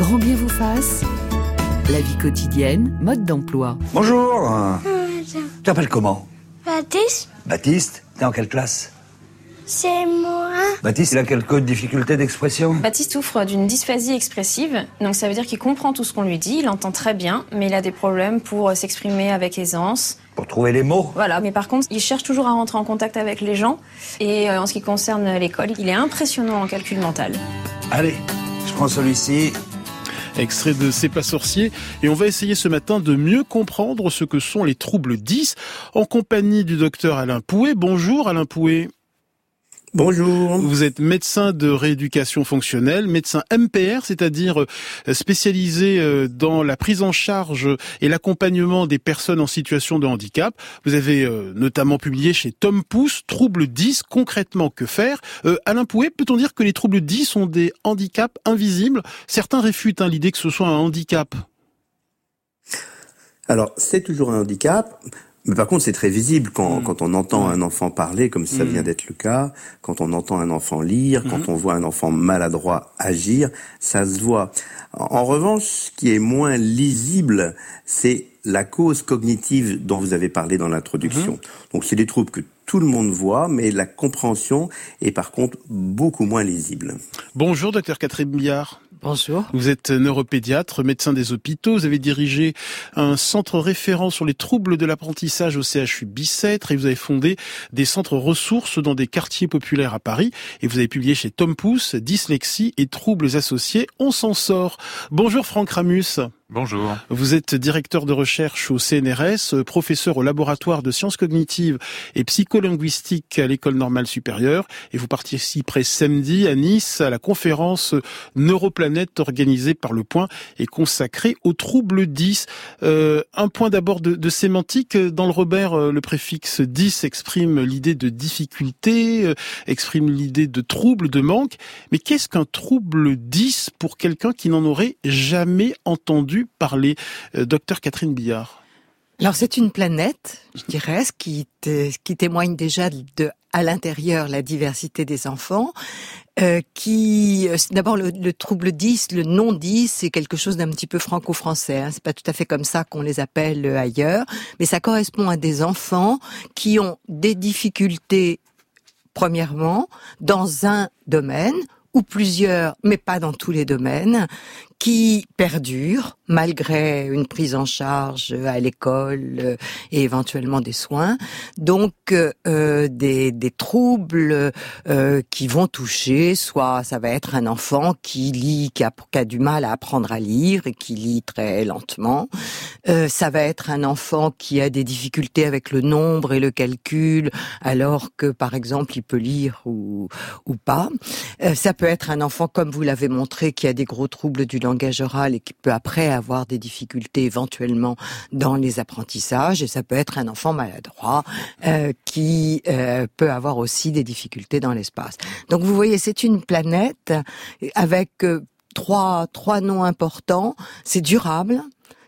Grand bien vous fasse. La vie quotidienne, mode d'emploi. Bonjour. Tu t'appelles comment Baptiste, Baptiste. T'es en quelle classe c'est moi. Baptiste, il a quelques difficultés d'expression Baptiste souffre d'une dysphasie expressive, donc ça veut dire qu'il comprend tout ce qu'on lui dit, il entend très bien, mais il a des problèmes pour s'exprimer avec aisance. Pour trouver les mots Voilà, mais par contre, il cherche toujours à rentrer en contact avec les gens, et euh, en ce qui concerne l'école, il est impressionnant en calcul mental. Allez, je prends celui-ci. Extrait de C'est pas sorcier. Et on va essayer ce matin de mieux comprendre ce que sont les troubles 10 en compagnie du docteur Alain Pouet. Bonjour Alain Pouet. Bonjour. Vous êtes médecin de rééducation fonctionnelle, médecin MPR, c'est-à-dire euh, spécialisé euh, dans la prise en charge et l'accompagnement des personnes en situation de handicap. Vous avez euh, notamment publié chez Tom Pouce Troubles 10, concrètement que faire? Alain Pouet, peut-on dire que les troubles 10 sont des handicaps invisibles? Certains réfutent hein, l'idée que ce soit un handicap. Alors, c'est toujours un handicap. Mais par contre, c'est très visible quand, Mm. quand on entend un enfant parler, comme ça Mm. vient d'être le cas, quand on entend un enfant lire, quand on voit un enfant maladroit agir, ça se voit. En, en revanche, ce qui est moins lisible, c'est la cause cognitive dont vous avez parlé dans l'introduction. Donc, c'est des troubles que tout le monde voit, mais la compréhension est par contre beaucoup moins lisible. Bonjour docteur Catherine Billard. Bonjour. Vous êtes neuropédiatre, médecin des hôpitaux. Vous avez dirigé un centre référent sur les troubles de l'apprentissage au CHU Bicêtre et vous avez fondé des centres ressources dans des quartiers populaires à Paris. Et vous avez publié chez Tom Pouce Dyslexie et troubles associés. On s'en sort. Bonjour Franck Ramus. Bonjour. Vous êtes directeur de recherche au CNRS, professeur au laboratoire de sciences cognitives et psycholinguistiques à l'école normale supérieure et vous participerez samedi à Nice à la conférence Neuroplanète organisée par Le Point et consacrée aux troubles 10. Euh, un point d'abord de, de sémantique. Dans le Robert, euh, le préfixe 10 exprime l'idée de difficulté, euh, exprime l'idée de trouble, de manque. Mais qu'est-ce qu'un trouble 10 pour quelqu'un qui n'en aurait jamais entendu parler Euh, Docteur Catherine Billard. Alors c'est une planète, je dirais, ce qui, témoigne déjà de à l'intérieur la diversité des enfants. Euh, qui euh, d'abord le, le trouble 10, le non 10, c'est quelque chose d'un petit peu franco-français. Hein. C'est pas tout à fait comme ça qu'on les appelle ailleurs, mais ça correspond à des enfants qui ont des difficultés premièrement dans un domaine ou plusieurs, mais pas dans tous les domaines, qui perdurent malgré une prise en charge à l'école euh, et éventuellement des soins. Donc euh, des, des troubles euh, qui vont toucher, soit ça va être un enfant qui lit, qui a, qui a du mal à apprendre à lire et qui lit très lentement. Euh, ça va être un enfant qui a des difficultés avec le nombre et le calcul, alors que par exemple il peut lire ou, ou pas. Euh, ça peut être un enfant, comme vous l'avez montré, qui a des gros troubles du langage oral et qui peut après avoir des difficultés éventuellement dans les apprentissages. Et ça peut être un enfant maladroit euh, qui euh, peut avoir aussi des difficultés dans l'espace. Donc vous voyez, c'est une planète avec euh, trois trois noms importants. C'est durable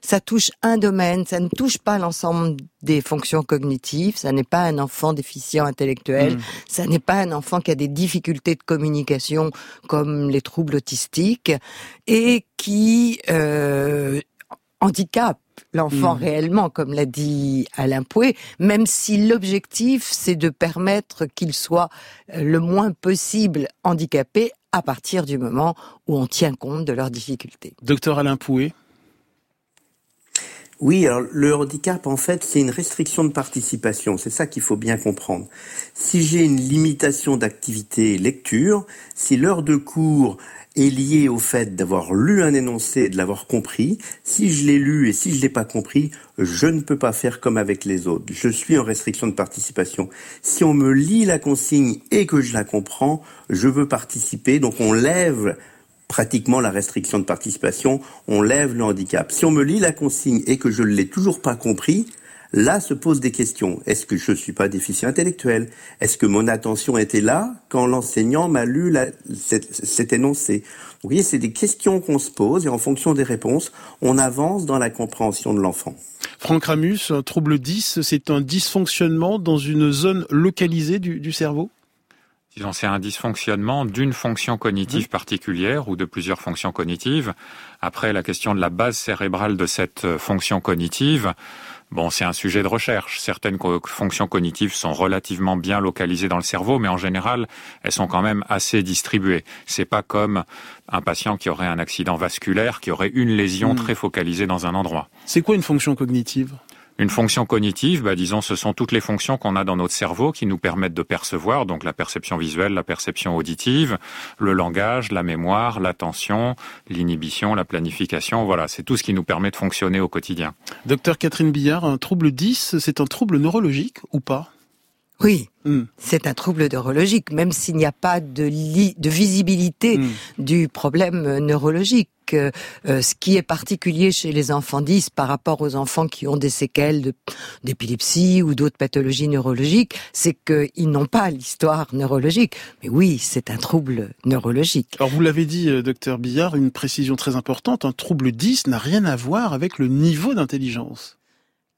ça touche un domaine, ça ne touche pas l'ensemble des fonctions cognitives, ça n'est pas un enfant déficient intellectuel, Mmh. ça n'est pas un enfant qui a des difficultés de communication comme les troubles autistiques et qui euh, handicape l'enfant Mmh. réellement, comme l'a dit Alain Pouet, même si l'objectif c'est de permettre qu'il soit euh, le moins possible handicapé à partir du moment où on tient compte de leurs difficultés. Docteur Alain Pouet. Oui, alors le handicap, en fait, c'est une restriction de participation. C'est ça qu'il faut bien comprendre. Si j'ai une limitation d'activité lecture, si l'heure de cours est liée au fait d'avoir lu un énoncé et de l'avoir compris, si je l'ai lu et si je l'ai pas compris, je ne peux pas faire comme avec les autres. Je suis en restriction de participation. Si on me lit la consigne et que je la comprends, je veux participer. Donc on lève pratiquement la restriction de participation, on lève le handicap. Si on me lit la consigne et que je ne l'ai toujours pas compris, là se posent des questions. Est-ce que je ne suis pas déficient intellectuel? Est-ce que mon attention était là quand l'enseignant m'a lu la, cet, énoncé? Vous voyez, c'est des questions qu'on se pose et en fonction des réponses, on avance dans la compréhension de l'enfant. Franck Ramus, un trouble 10, c'est un dysfonctionnement dans une zone localisée du cerveau? Disons, c'est un dysfonctionnement d'une fonction cognitive particulière ou de plusieurs fonctions cognitives. Après, la question de la base cérébrale de cette euh, fonction cognitive, bon, c'est un sujet de recherche. Certaines fonctions cognitives sont relativement bien localisées dans le cerveau, mais en général, elles sont quand même assez distribuées. C'est pas comme un patient qui aurait un accident vasculaire, qui aurait une lésion Hmm. très focalisée dans un endroit. C'est quoi une fonction cognitive? Une fonction cognitive, bah, disons, ce sont toutes les fonctions qu'on a dans notre cerveau qui nous permettent de percevoir, donc la perception visuelle, la perception auditive, le langage, la mémoire, l'attention, l'inhibition, la planification. Voilà, c'est tout ce qui nous permet de fonctionner au quotidien. Docteur Catherine Billard, un trouble 10, c'est un trouble neurologique ou pas? Oui, Hmm. c'est un trouble neurologique, même s'il n'y a pas de, li- de visibilité Hmm. du problème neurologique. Euh, ce qui est particulier chez les enfants 10 par rapport aux enfants qui ont des séquelles d'épilepsie ou d'autres pathologies neurologiques, c'est qu'ils n'ont pas l'histoire neurologique. Mais oui, c'est un trouble neurologique. Alors vous l'avez dit, euh, docteur Billard, une précision très importante, un trouble 10 n'a rien à voir avec le niveau d'intelligence.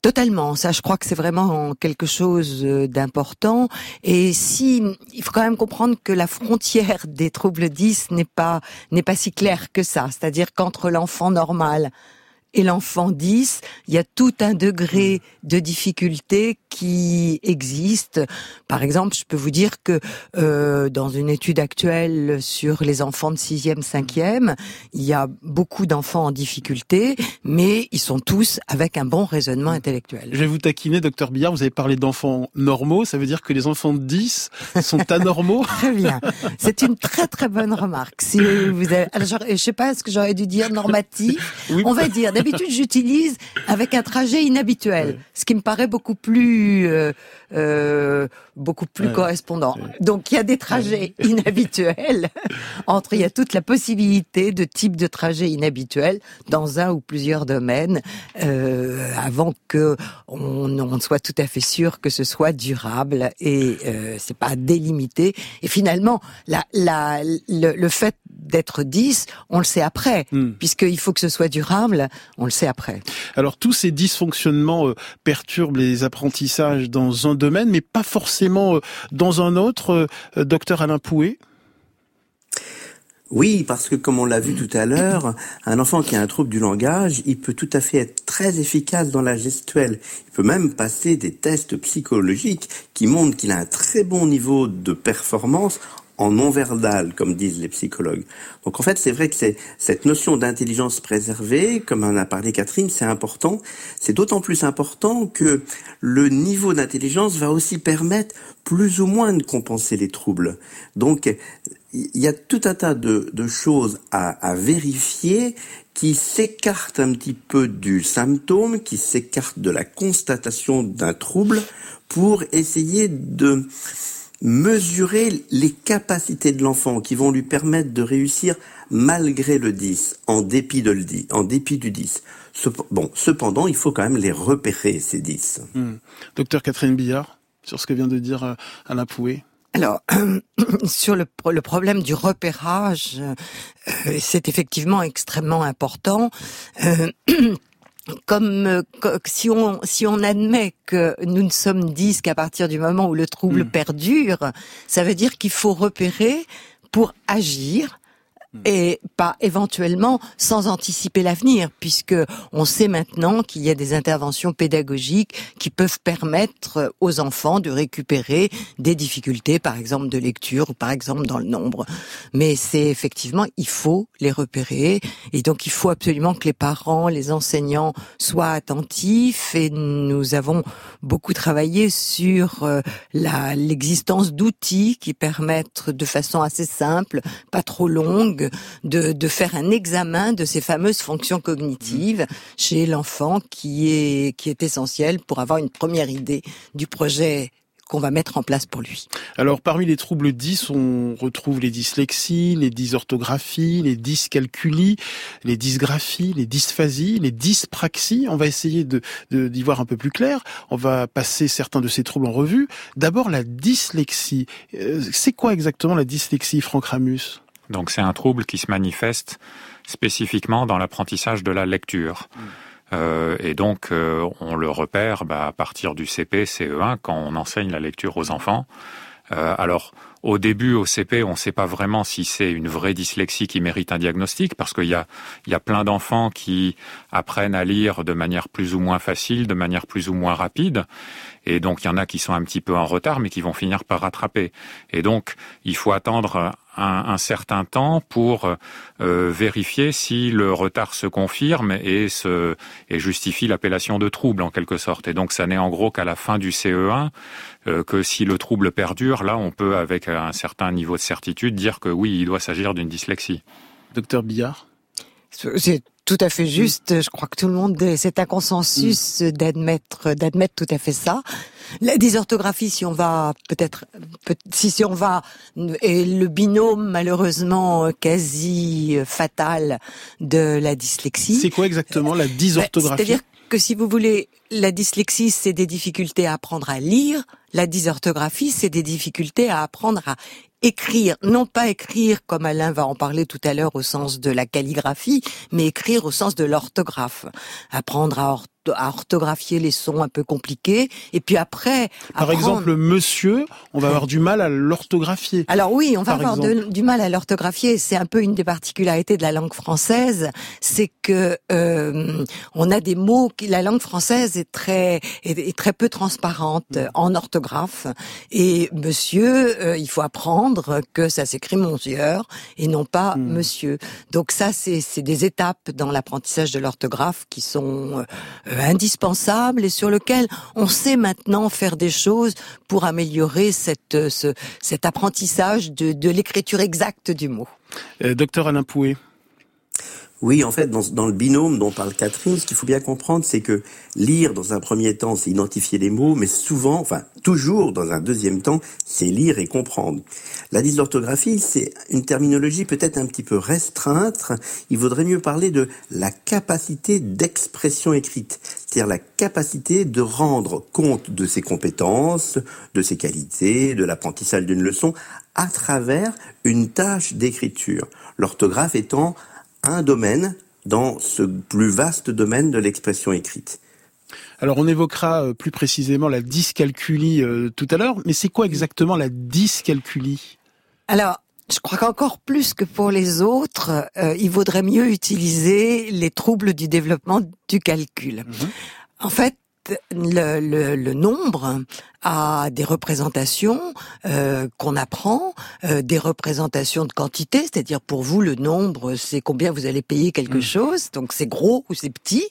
Totalement, ça je crois que c'est vraiment quelque chose euh, d'important. Et si il faut quand même comprendre que la frontière des troubles 10 n'est pas n'est pas si claire que ça. C'est-à-dire qu'entre l'enfant normal et l'enfant 10, il y a tout un degré de difficulté qui existe. Par exemple, je peux vous dire que euh, dans une étude actuelle sur les enfants de 6e, 5e, il y a beaucoup d'enfants en difficulté, mais ils sont tous avec un bon raisonnement intellectuel. Je vais vous taquiner, docteur Billard, vous avez parlé d'enfants normaux, ça veut dire que les enfants de 10 sont anormaux? Très bien. C'est une très très bonne remarque. Si vous avez, alors j'aurais- je sais pas ce que j'aurais dû dire normatif. Oui. On va dire. D'habitude, j'utilise avec un trajet inhabituel, ce qui me paraît beaucoup plus euh, euh, beaucoup plus Ouais. correspondant. Donc, il y a des trajets inhabituels. Entre, il y a toute la possibilité de types de trajets inhabituels dans un ou plusieurs domaines, euh, avant que on, on soit tout à fait sûr que ce soit durable et c'est pas délimité. Et finalement, la, la, le, le fait d'être 10, on le sait après, Hmm. puisqu'il faut que ce soit durable, on le sait après. Alors tous ces dysfonctionnements euh, perturbent les apprentissages dans un domaine, mais pas forcément euh, dans un autre. Euh, docteur Alain Pouet? Oui, parce que comme on l'a vu tout à l'heure, un enfant qui a un trouble du langage, il peut tout à fait être très efficace dans la gestuelle. Il peut même passer des tests psychologiques qui montrent qu'il a un très bon niveau de performance en non-verbal, comme disent les psychologues. Donc en fait, c'est vrai que c'est cette notion d'intelligence préservée, comme en a parlé Catherine, c'est important. C'est d'autant plus important que le niveau d'intelligence va aussi permettre plus ou moins de compenser les troubles. Donc il y a tout un tas de, de choses à, à vérifier qui s'écartent un petit peu du symptôme, qui s'écartent de la constatation d'un trouble pour essayer de mesurer les capacités de l'enfant qui vont lui permettre de réussir malgré le 10, en dépit de le 10, en dépit du 10. Cep- bon, cependant, il faut quand même les repérer, ces 10. Hmm. Docteur Catherine Billard, sur ce que vient de dire euh, Alain Pouet. Alors, sur le, pro- le problème du repérage, euh, c'est effectivement extrêmement important. Euh, comme euh, si on si on admet que nous ne sommes 10 qu'à partir du moment où le trouble Mm. perdure, ça veut dire qu'il faut repérer pour agir et pas éventuellement sans anticiper l'avenir, puisque on sait maintenant qu'il y a des interventions pédagogiques qui peuvent permettre aux enfants de récupérer des difficultés, par exemple de lecture ou par exemple dans le nombre. Mais c'est effectivement, il faut les repérer et donc il faut absolument que les parents, les enseignants soient attentifs et nous avons beaucoup travaillé sur euh, l'existence d'outils qui permettent de façon assez simple, pas trop longue, de, de faire un examen de ces fameuses fonctions cognitives chez l'enfant qui est qui est essentiel pour avoir une première idée du projet qu'on va mettre en place pour lui. Alors parmi les troubles 10, on retrouve les dyslexies, les dysorthographies, les dyscalculies, les dysgraphies, les dysphasies, les dyspraxies. On va essayer de de- d'y voir un peu plus clair. On va passer certains de ces troubles en revue. D'abord la dyslexie. Euh, C'est quoi exactement la dyslexie, Franck Ramus? Donc c'est un trouble qui se manifeste spécifiquement dans l'apprentissage de la lecture. Euh, et donc euh, on le repère bah, à partir du CP, CE1 quand on enseigne la lecture aux enfants. Euh, alors au début, au CP, on ne sait pas vraiment si c'est une vraie dyslexie qui mérite un diagnostic, parce qu'il y a, il y a plein d'enfants qui apprennent à lire de manière plus ou moins facile, de manière plus ou moins rapide. Et donc, il y en a qui sont un petit peu en retard, mais qui vont finir par rattraper. Et donc, il faut attendre un, certain temps pour euh, vérifier si le retard se confirme et, se, et justifie l'appellation de trouble en quelque sorte. Et donc, ça n'est en gros qu'à la fin du CE1 euh, que si le trouble perdure, là, on peut, avec un certain niveau de certitude, dire que oui, il doit s'agir d'une dyslexie. Docteur Billard? C'est tout à fait juste. Je crois que tout le monde, c'est un consensus d'admettre, d'admettre tout à fait ça. La dysorthographie, si on va peut-être, si, si on va, est le binôme malheureusement quasi fatal de la dyslexie. C'est quoi exactement la ben, dysorthographie? C'est-à-dire que si vous voulez, la dyslexie, c'est des difficultés à apprendre à lire. La dysorthographie, c'est des difficultés à apprendre à écrire, non pas écrire comme Alain va en parler tout à l'heure au sens de la calligraphie, mais écrire au sens de l'orthographe. Apprendre à, à orthographier les sons un peu compliqués, et puis après... Par exemple, monsieur, on va avoir du mal à l'orthographier. Alors oui, on va avoir du mal à l'orthographier. C'est un peu une des particularités de la langue française, c'est que euh, on a des mots qui la langue française est très est, très peu transparente mm. en orthographe. Et monsieur, euh, il faut apprendre que ça s'écrit monsieur et non pas mm. monsieur. Donc ça, c'est des étapes dans l'apprentissage de l'orthographe qui sont euh, indispensable et sur lequel on sait maintenant faire des choses pour améliorer cette, euh, ce, cet apprentissage de, de l'écriture exacte du mot. Euh, docteur Alain Pouet. Oui, en fait, dans, le binôme dont parle Catherine, ce qu'il faut bien comprendre, c'est que lire dans un premier temps, c'est identifier les mots, mais souvent, enfin toujours dans un deuxième temps, c'est lire et comprendre. La dysorthographie, c'est une terminologie peut-être un petit peu restreinte. Il vaudrait mieux parler de la capacité d'expression écrite, c'est-à-dire la capacité de rendre compte de ses compétences, de ses qualités, de l'apprentissage d'une leçon à travers une tâche d'écriture. L'orthographe étant un domaine dans ce plus vaste domaine de l'expression écrite. Alors on évoquera euh, plus précisément la dyscalculie euh, tout à l'heure, mais c'est quoi exactement la dyscalculie? Alors, je crois qu'encore plus que pour les autres, euh, il vaudrait mieux utiliser les troubles du développement du calcul. Mhm. En fait, le, le, le, nombre à des représentations euh, qu'on apprend, euh, des représentations de quantité, c'est-à-dire pour vous le nombre c'est combien vous allez payer quelque mmh. chose, donc c'est gros ou c'est petit.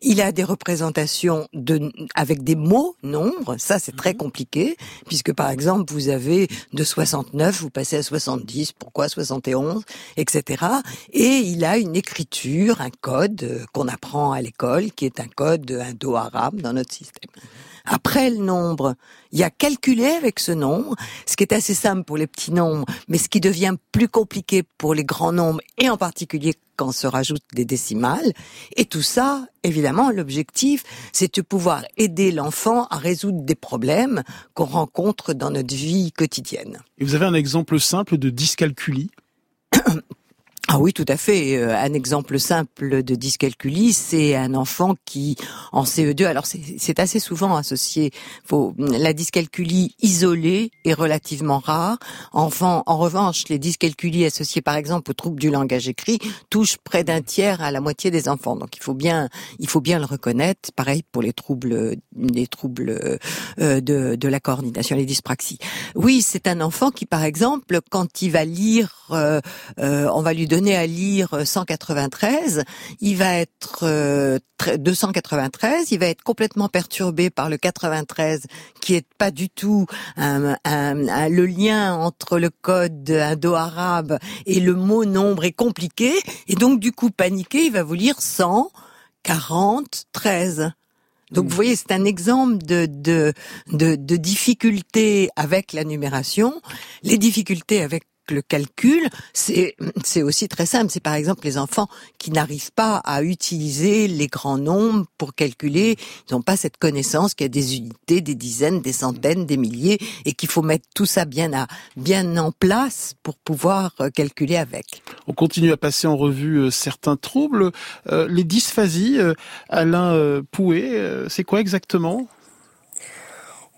Il a des représentations de avec des mots nombres, ça c'est très mmh. compliqué puisque par exemple vous avez de 69 vous passez à 70, pourquoi 71, etc. Et il a une écriture, un code euh, qu'on apprend à l'école qui est un code indo-arabe dans notre système. Après le nombre, il y a calculé avec ce nombre, ce qui est assez simple pour les petits nombres, mais ce qui devient plus compliqué pour les grands nombres, et en particulier quand se rajoutent des décimales. Et tout ça, évidemment, l'objectif, c'est de pouvoir aider l'enfant à résoudre des problèmes qu'on rencontre dans notre vie quotidienne. Et vous avez un exemple simple de dyscalculie? Ah oui, tout à fait. Euh, un exemple simple de dyscalculie, c'est un enfant qui, en CE2, alors c'est assez souvent associé. Faut, la dyscalculie isolée est relativement rare. Enfant, en revanche, les dyscalculies associées, par exemple, au trouble du langage écrit, touchent près d'un tiers à la moitié des enfants. Donc il faut bien, il faut bien le reconnaître. Pareil pour les troubles, les troubles euh, de, de la coordination, les dyspraxies. Oui, c'est un enfant qui, par exemple, quand il va lire, euh, on va lui donné à lire 193, il va être 293, euh, il va être complètement perturbé par le 93 qui est pas du tout le lien entre le code indo-arabe et le mot nombre est compliqué et donc du coup paniqué, il va vous lire 140 13. Donc vous voyez, c'est un exemple de, de, de, de difficultés avec la numération. Les difficultés avec le calcul, c'est aussi très simple. C'est par exemple les enfants qui n'arrivent pas à utiliser les grands nombres pour calculer. Ils n'ont pas cette connaissance qu'il y a des unités, des dizaines, des centaines, des milliers, et qu'il faut mettre tout ça bien à bien en place pour pouvoir euh, calculer avec. On continue à passer en revue euh, certains troubles. Euh, les dysphasies, Alain Pouet, c'est quoi exactement?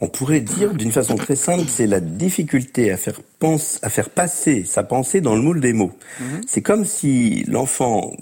On pourrait dire d'une façon très simple, c'est la difficulté à faire, pense, à faire passer sa pensée dans le moule des mots. Mhm. C'est comme si l'enfant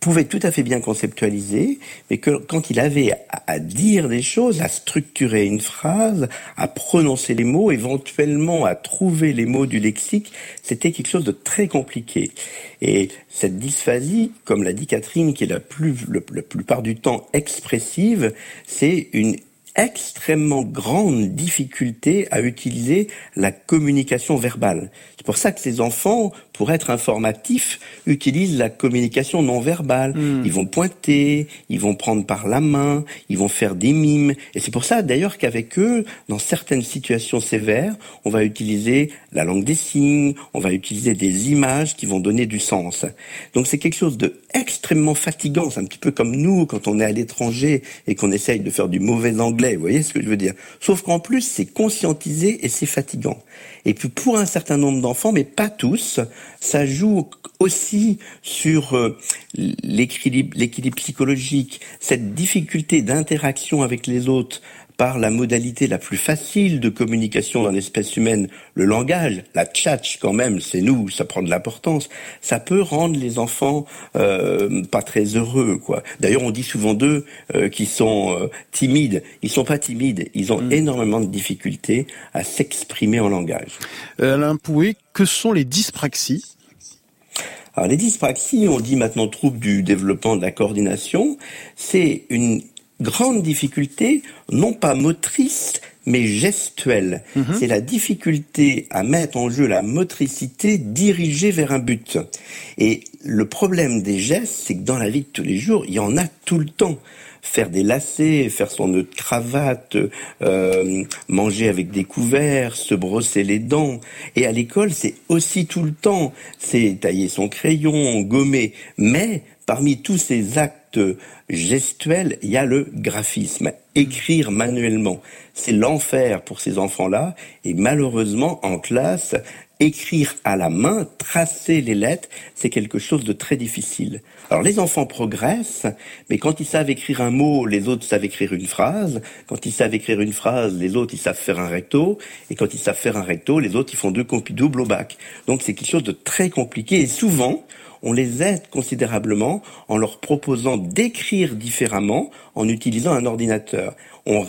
pouvait tout à fait bien conceptualiser, mais que quand il avait à, dire des choses, à structurer une phrase, à prononcer les mots, éventuellement à trouver les mots du lexique, c'était quelque chose de très compliqué. Et cette dysphasie, comme l'a dit Catherine, qui est la, plus, la plupart du temps expressive, c'est une extrêmement grande difficulté à utiliser la communication verbale. C'est pour ça que ces enfants, pour être informatifs, utilisent la communication non verbale. Hmm. Ils vont pointer, ils vont prendre par la main, ils vont faire des mimes. Et c'est pour ça d'ailleurs qu'avec eux, dans certaines situations sévères, on va utiliser la langue des signes, on va utiliser des images qui vont donner du sens. Donc c'est quelque chose de extrêmement fatigant. C'est un petit peu comme nous quand on est à l'étranger et qu'on essaye de faire du mauvais anglais. Vous voyez ce que je veux dire? Sauf qu'en plus, c'est conscientisé et c'est fatigant. Et puis pour un certain nombre d'enfants, mais pas tous, ça joue aussi sur euh, l'équilibre psychologique, cette difficulté d'interaction avec les autres par la modalité la plus facile de communication dans l'espèce humaine, le langage, la tchatch quand même, c'est nous, ça prend de l'importance, ça peut rendre les enfants euh, pas très heureux, quoi. D'ailleurs, on dit souvent d'eux euh, qu'ils sont euh, timides. Ils sont pas timides, ils ont mm. énormément de difficultés à s'exprimer en langage. Alain Pouet, que sont les dyspraxies? Alors les dyspraxies, on dit maintenant trouble du développement de la coordination, c'est une grande difficulté, non pas motrice, mais gestuelle. Mhm. C'est la difficulté à mettre en jeu la motricité dirigée vers un but. Et le problème des gestes, c'est que dans la vie de tous les jours, il y en a tout le temps faire des lacets, faire son nœud de cravate, euh, manger avec des couverts, se brosser les dents. Et à l'école, c'est aussi tout le temps. C'est tailler son crayon, gommer. Mais parmi tous ces actes gestuels, il y a le graphisme. Écrire manuellement, c'est l'enfer pour ces enfants-là. Et malheureusement, en classe, écrire à la main, tracer les lettres, c'est quelque chose de très difficile. Alors les enfants progressent, mais quand ils savent écrire un mot, les autres savent écrire une phrase. Quand ils savent écrire une phrase, les autres ils savent faire un recto. Et quand ils savent faire un recto, les autres ils font deux compis doubles au bac. Donc c'est quelque chose de très compliqué. Et souvent, on les aide considérablement en leur proposant d'écrire différemment en utilisant un ordinateur. On,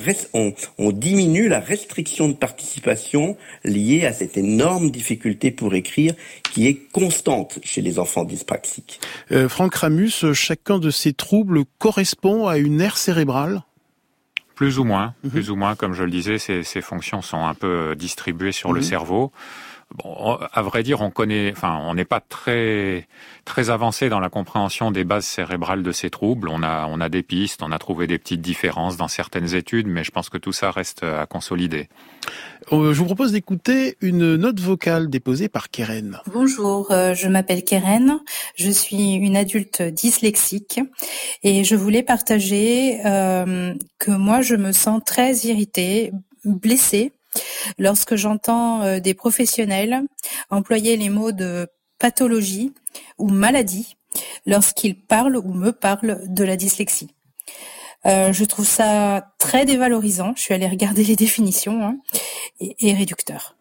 on, diminue la restriction de participation liée à cette énorme difficulté pour écrire qui est constante chez les enfants dyspraxiques. Euh, Franck Ramus, chacun de ces troubles correspond à une aire cérébrale? Plus ou moins, mhm. plus ou moins, comme je le disais, ces, ces fonctions sont un peu distribuées sur le mhm. cerveau. Bon, à vrai dire, on connaît, enfin, on n'est pas très très avancé dans la compréhension des bases cérébrales de ces troubles. On a on a des pistes, on a trouvé des petites différences dans certaines études, mais je pense que tout ça reste à consolider. Euh, je vous propose d'écouter une note vocale déposée par Keren. Bonjour, euh, je m'appelle Keren, je suis une adulte dyslexique et je voulais partager euh, que moi je me sens très irritée, blessée Lorsque j'entends euh, des professionnels employer les mots de pathologie ou maladie lorsqu'ils parlent ou me parlent de la dyslexie. Euh, je trouve ça très dévalorisant. Je suis allée regarder les définitions hein, et réducteur.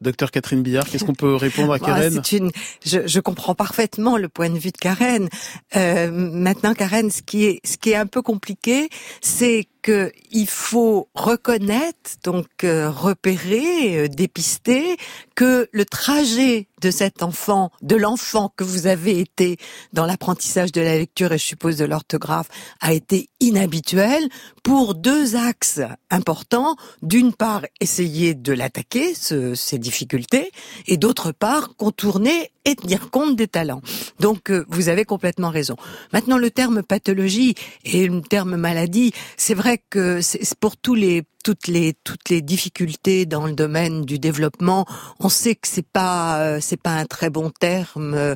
Docteur Catherine Billard, qu'est-ce qu'on peut répondre à Karen une, je, je, comprends parfaitement le point de vue de Karen. Euh, maintenant, Karen, ce qui est, ce qui est un peu compliqué, c'est que il faut reconnaître, donc euh, repérer, euh, dépister que le trajet de cet enfant, de l'enfant que vous avez été dans l'apprentissage de la lecture et je suppose de l'orthographe, a été inhabituel pour deux axes importants. D'une part, essayer de l'attaquer, ce, ces difficultés, et d'autre part, contourner tenir compte des talents. Donc, euh, vous avez complètement raison. Maintenant, le terme pathologie et le terme maladie, c'est vrai que c'est pour tous les toutes les toutes les difficultés dans le domaine du développement, on sait que c'est pas euh, c'est pas un très bon terme, euh,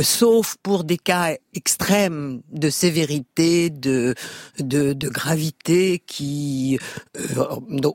sauf pour des cas extrêmes de sévérité, de de, de gravité qui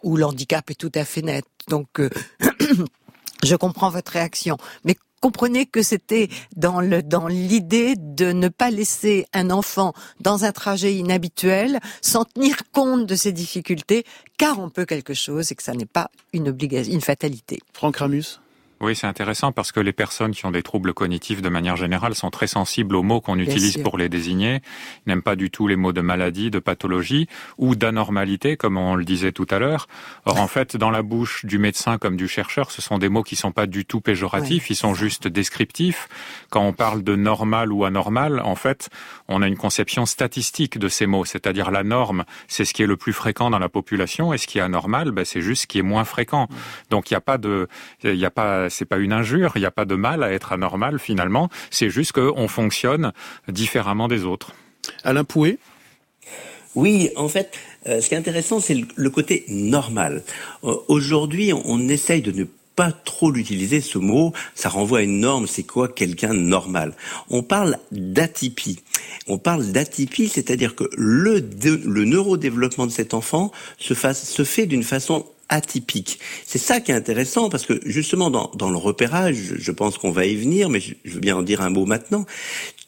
où l'handicap est tout à fait net. Donc Je comprends votre réaction, mais comprenez que c'était dans l'idée de ne pas laisser un enfant dans un trajet inhabituel sans tenir compte de ses difficultés, car on peut quelque chose et que ça n'est pas une obligation, une fatalité. Franck Ramus. Oui, c'est intéressant parce que les personnes qui ont des troubles cognitifs de manière générale sont très sensibles aux mots qu'on utilise pour les désigner. Ils n'aiment pas du tout les mots de maladie, de pathologie ou d'anormalité, comme on le disait tout à l'heure. Or, en fait, dans la bouche du médecin comme du chercheur, ce sont des mots qui sont pas du tout péjoratifs, ils sont juste descriptifs. Quand on parle de normal ou anormal, en fait, on a une conception statistique de ces mots, c'est-à-dire la norme, c'est ce qui est le plus fréquent dans la population, et ce qui est anormal, ben, c'est juste ce qui est moins fréquent. Donc, il n'y a pas de, il n'y a pas c'est pas une injure, il n'y a pas de mal à être anormal finalement, c'est juste qu'on fonctionne différemment des autres. Alain Pouet oui, en fait, euh, ce qui est intéressant, c'est le, côté normal. Euh, aujourd'hui, on, essaye de ne pas trop l'utiliser, ce mot. Ça renvoie à une norme. C'est quoi quelqu'un normal? On parle d'atypie. On parle d'atypie, c'est-à-dire que le, le neurodéveloppement de cet enfant se, fasse, se fait d'une façon atypique. C'est ça qui est intéressant parce que justement dans, dans le repérage, je pense qu'on va y venir, mais je, veux bien en dire un mot maintenant.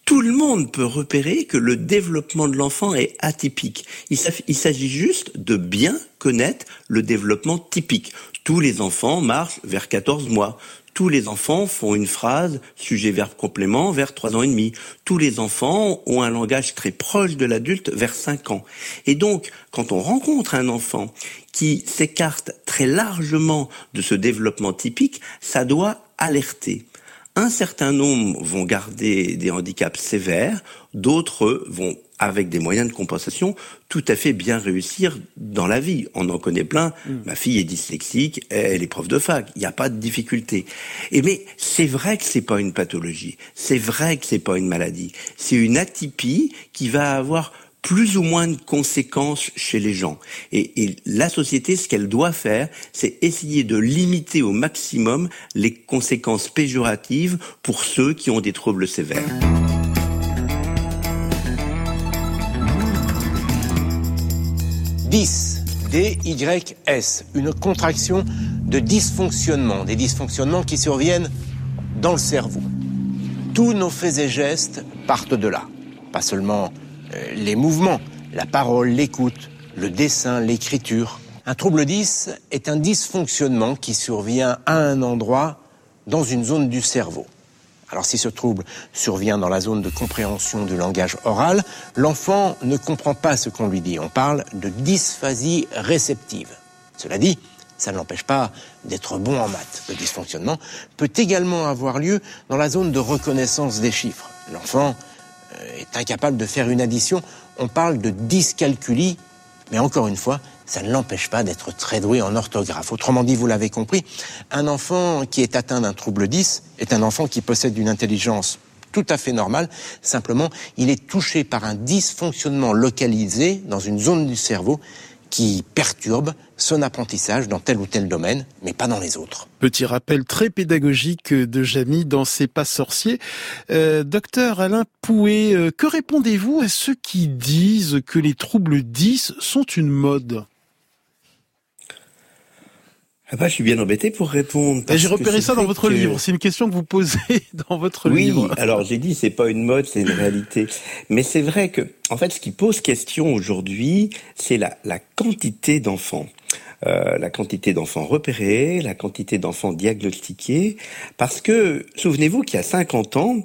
Tout le monde peut repérer que le développement de l'enfant est atypique. Il s'agit juste de bien connaître le développement typique. Tous les enfants marchent vers 14 mois. Tous les enfants font une phrase sujet-verbe complément vers trois ans et demi. Tous les enfants ont un langage très proche de l'adulte vers cinq ans. Et donc, quand on rencontre un enfant qui s'écarte très largement de ce développement typique, ça doit alerter. Un certain nombre vont garder des handicaps sévères, d'autres vont avec des moyens de compensation, tout à fait bien réussir dans la vie. On en connaît plein. Mm. Ma fille est dyslexique, elle est prof de fac. Il n'y a pas de difficulté. Et mais c'est vrai que c'est pas une pathologie. C'est vrai que c'est pas une maladie. C'est une atypie qui va avoir plus ou moins de conséquences chez les gens. Et, et la société, ce qu'elle doit faire, c'est essayer de limiter au maximum les conséquences péjoratives pour ceux qui ont des troubles sévères. 10, D-Y-S, une contraction de dysfonctionnement, des dysfonctionnements qui surviennent dans le cerveau. Tous nos faits et gestes partent de là. Pas seulement euh, les mouvements, la parole, l'écoute, le dessin, l'écriture. Un trouble 10 est un dysfonctionnement qui survient à un endroit dans une zone du cerveau. Alors si ce trouble survient dans la zone de compréhension du langage oral, l'enfant ne comprend pas ce qu'on lui dit. On parle de dysphasie réceptive. Cela dit, ça ne l'empêche pas d'être bon en maths. Le dysfonctionnement peut également avoir lieu dans la zone de reconnaissance des chiffres. L'enfant euh, est incapable de faire une addition. On parle de dyscalculie, mais encore une fois, ça ne l'empêche pas d'être très doué en orthographe. Autrement dit, vous l'avez compris, un enfant qui est atteint d'un trouble 10 est un enfant qui possède une intelligence tout à fait normale. Simplement, il est touché par un dysfonctionnement localisé dans une zone du cerveau qui perturbe son apprentissage dans tel ou tel domaine, mais pas dans les autres. Petit rappel très pédagogique de Jamie dans ses pas sorciers. Euh, docteur Alain Pouet, euh, que répondez-vous à ceux qui disent que les troubles 10 sont une mode? Ah bah, je suis bien embêté pour répondre. J'ai repéré ça dans votre livre. C'est une question que vous posez dans votre livre. Oui, alors j'ai dit c'est pas une mode, c'est une réalité. Mais c'est vrai que, en fait, ce qui pose question aujourd'hui, c'est la, la quantité d'enfants. Euh, la quantité d'enfants repérés, la quantité d'enfants diagnostiqués, parce que souvenez-vous qu'il y a 50 ans,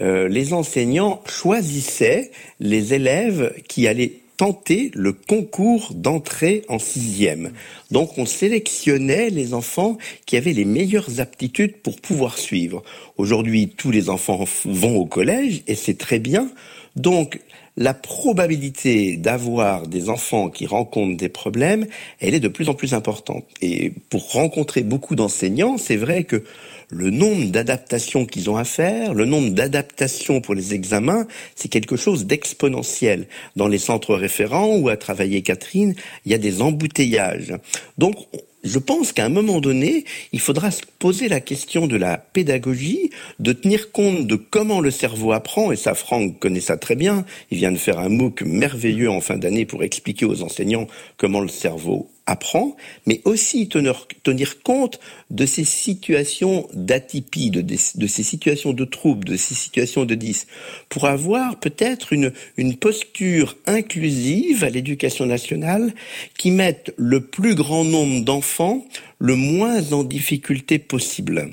euh, les enseignants choisissaient les élèves qui allaient tenter le concours d'entrée en sixième. Donc on sélectionnait les enfants qui avaient les meilleures aptitudes pour pouvoir suivre. Aujourd'hui, tous les enfants vont au collège et c'est très bien. Donc la probabilité d'avoir des enfants qui rencontrent des problèmes, elle est de plus en plus importante. Et pour rencontrer beaucoup d'enseignants, c'est vrai que le nombre d'adaptations qu'ils ont à faire, le nombre d'adaptations pour les examens, c'est quelque chose d'exponentiel. Dans les centres référents où a travaillé Catherine, il y a des embouteillages. Donc, je pense qu'à un moment donné, il faudra se poser la question de la pédagogie, de tenir compte de comment le cerveau apprend, et ça Franck connaît ça très bien, il vient de faire un MOOC merveilleux en fin d'année pour expliquer aux enseignants comment le cerveau apprend, mais aussi tenir, tenir compte de ces situations d'atypie, de, de, ces situations de troubles, de ces situations de 10, pour avoir peut-être une, une posture inclusive à l'éducation nationale qui mette le plus grand nombre d'enfants le moins en difficulté possible.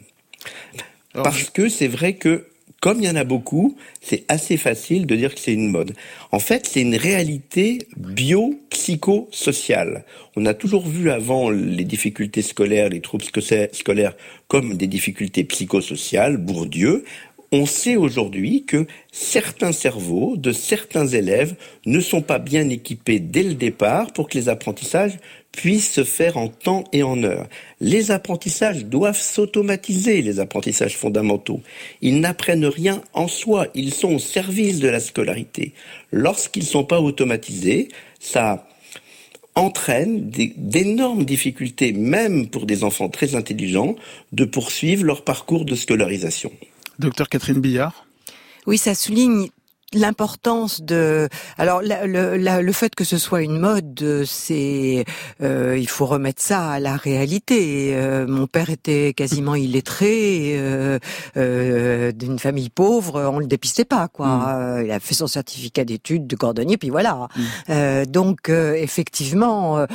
Parce que c'est vrai que comme il y en a beaucoup, c'est assez facile de dire que c'est une mode. En fait, c'est une réalité bio-psychosociale. On a toujours vu avant les difficultés scolaires, les troubles scolaires comme des difficultés psychosociales, Bourdieu. On sait aujourd'hui que certains cerveaux de certains élèves ne sont pas bien équipés dès le départ pour que les apprentissages puissent se faire en temps et en heure. Les apprentissages doivent s'automatiser, les apprentissages fondamentaux. Ils n'apprennent rien en soi, ils sont au service de la scolarité. Lorsqu'ils ne sont pas automatisés, ça entraîne d'énormes difficultés, même pour des enfants très intelligents, de poursuivre leur parcours de scolarisation. Docteur Catherine Billard? Oui, ça souligne l'importance de alors le, le, fait que ce soit une mode c'est euh, il faut remettre ça à la réalité euh, mon père était quasiment illettré euh, euh d'une famille pauvre on le dépistait pas quoi mm. il a fait son certificat d'études de cordonnier puis voilà mm. donc effectivement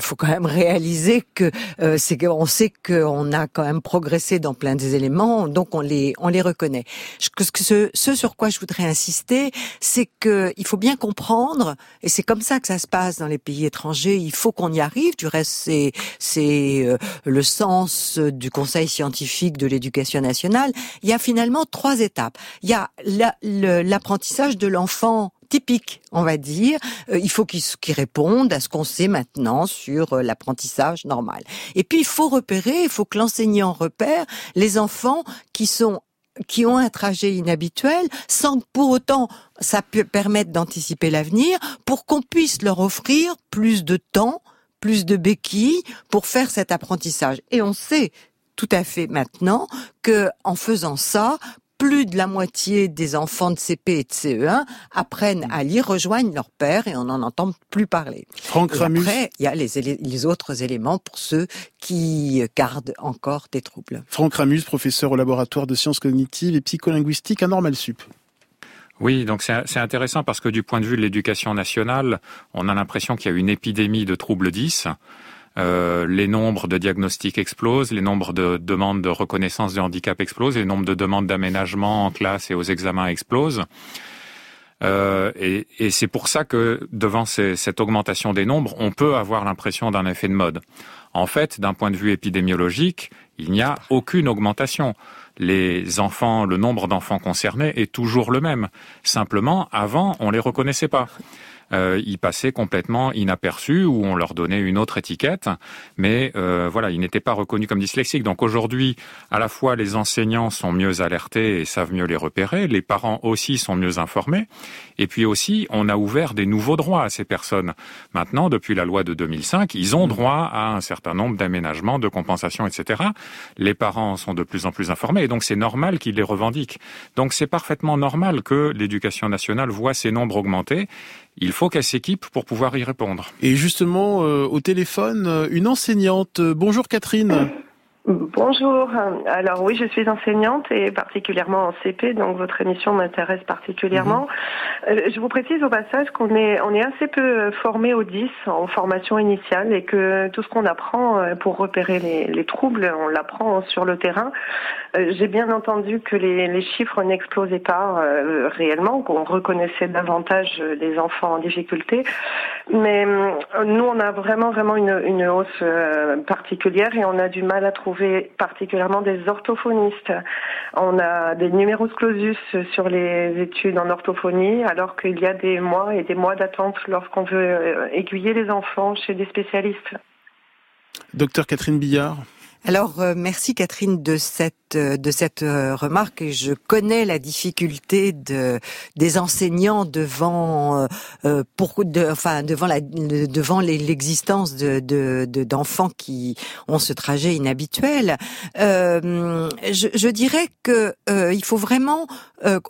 faut quand même réaliser que c'est qu'on sait qu'on a quand même progressé dans plein des éléments donc on les on les reconnaît ce, ce sur quoi je voudrais insister c'est que il faut bien comprendre, et c'est comme ça que ça se passe dans les pays étrangers. Il faut qu'on y arrive. Du reste, c'est c'est euh, le sens du Conseil scientifique de l'éducation nationale. Il y a finalement trois étapes. Il y a l'apprentissage de l'enfant typique, on va dire. Euh, il faut qu'il réponde à ce qu'on sait maintenant sur euh, l'apprentissage normal. Et puis il faut repérer, il faut que l'enseignant repère les enfants qui sont qui ont un trajet inhabituel sans que pour autant ça peut permettre d'anticiper l'avenir pour qu'on puisse leur offrir plus de temps, plus de béquilles pour faire cet apprentissage. Et on sait tout à fait maintenant que en faisant ça, plus de la moitié des enfants de CP et de CE1 apprennent à lire, rejoignent leur père et on n'en entend plus parler. Franck Ramus. Après, il y a les, les, autres éléments pour ceux qui gardent encore des troubles. Franck Ramus, professeur au laboratoire de sciences cognitives et psycholinguistiques à Normal Sup. Oui, donc c'est intéressant parce que du point de vue de l'éducation nationale, on a l'impression qu'il y a une épidémie de troubles 10. Euh, les nombres de diagnostics explosent, les nombres de demandes de reconnaissance de handicap explosent, les nombres de demandes d'aménagement en classe et aux examens explosent. Euh, et, et c'est pour ça que devant ces, cette augmentation des nombres, on peut avoir l'impression d'un effet de mode. En fait, d'un point de vue épidémiologique, il n'y a aucune augmentation. Les enfants, le nombre d'enfants concernés est toujours le même. Simplement, avant, on les reconnaissait pas euh, ils passaient complètement inaperçus ou on leur donnait une autre étiquette, mais euh, voilà, ils n'étaient pas reconnus comme dyslexiques. Donc aujourd'hui, à la fois les enseignants sont mieux alertés et savent mieux les repérer, les parents aussi sont mieux informés, et puis aussi on a ouvert des nouveaux droits à ces personnes. Maintenant, depuis la loi de 2005, ils ont droit à un certain nombre d'aménagements, de compensations, etc. Les parents sont de plus en plus informés, et donc c'est normal qu'ils les revendiquent. Donc c'est parfaitement normal que l'éducation nationale voit ces nombres augmenter il faut qu'elle s'équipe pour pouvoir y répondre. Et justement, euh, au téléphone, euh, une enseignante. Bonjour Catherine. Bonjour. Alors oui, je suis enseignante et particulièrement en CP, donc votre émission m'intéresse particulièrement. Mhm. Euh, je vous précise au passage qu'on est on est assez peu formé au 10 en formation initiale et que tout ce qu'on apprend euh, pour repérer les, les troubles, on l'apprend sur le terrain. Euh, j'ai bien entendu que les, les chiffres n'explosaient pas réellement, qu'on reconnaissait davantage les enfants en difficulté, mais nous on a vraiment vraiment une, une hausse particulière et on a du mal à trouver particulièrement des orthophonistes. On a des numéros clausus sur les études en orthophonie, alors qu'il y a des mois et des mois d'attente lorsqu'on veut euh, aiguiller les enfants chez des spécialistes. Docteur Catherine Billard. Alors euh, merci Catherine de cette euh, de cette euh, remarque je connais la difficulté de des enseignants devant pour de, enfin devant la devant l'existence de d'enfants qui ont ce trajet inhabituel. Je, je, dirais que il faut vraiment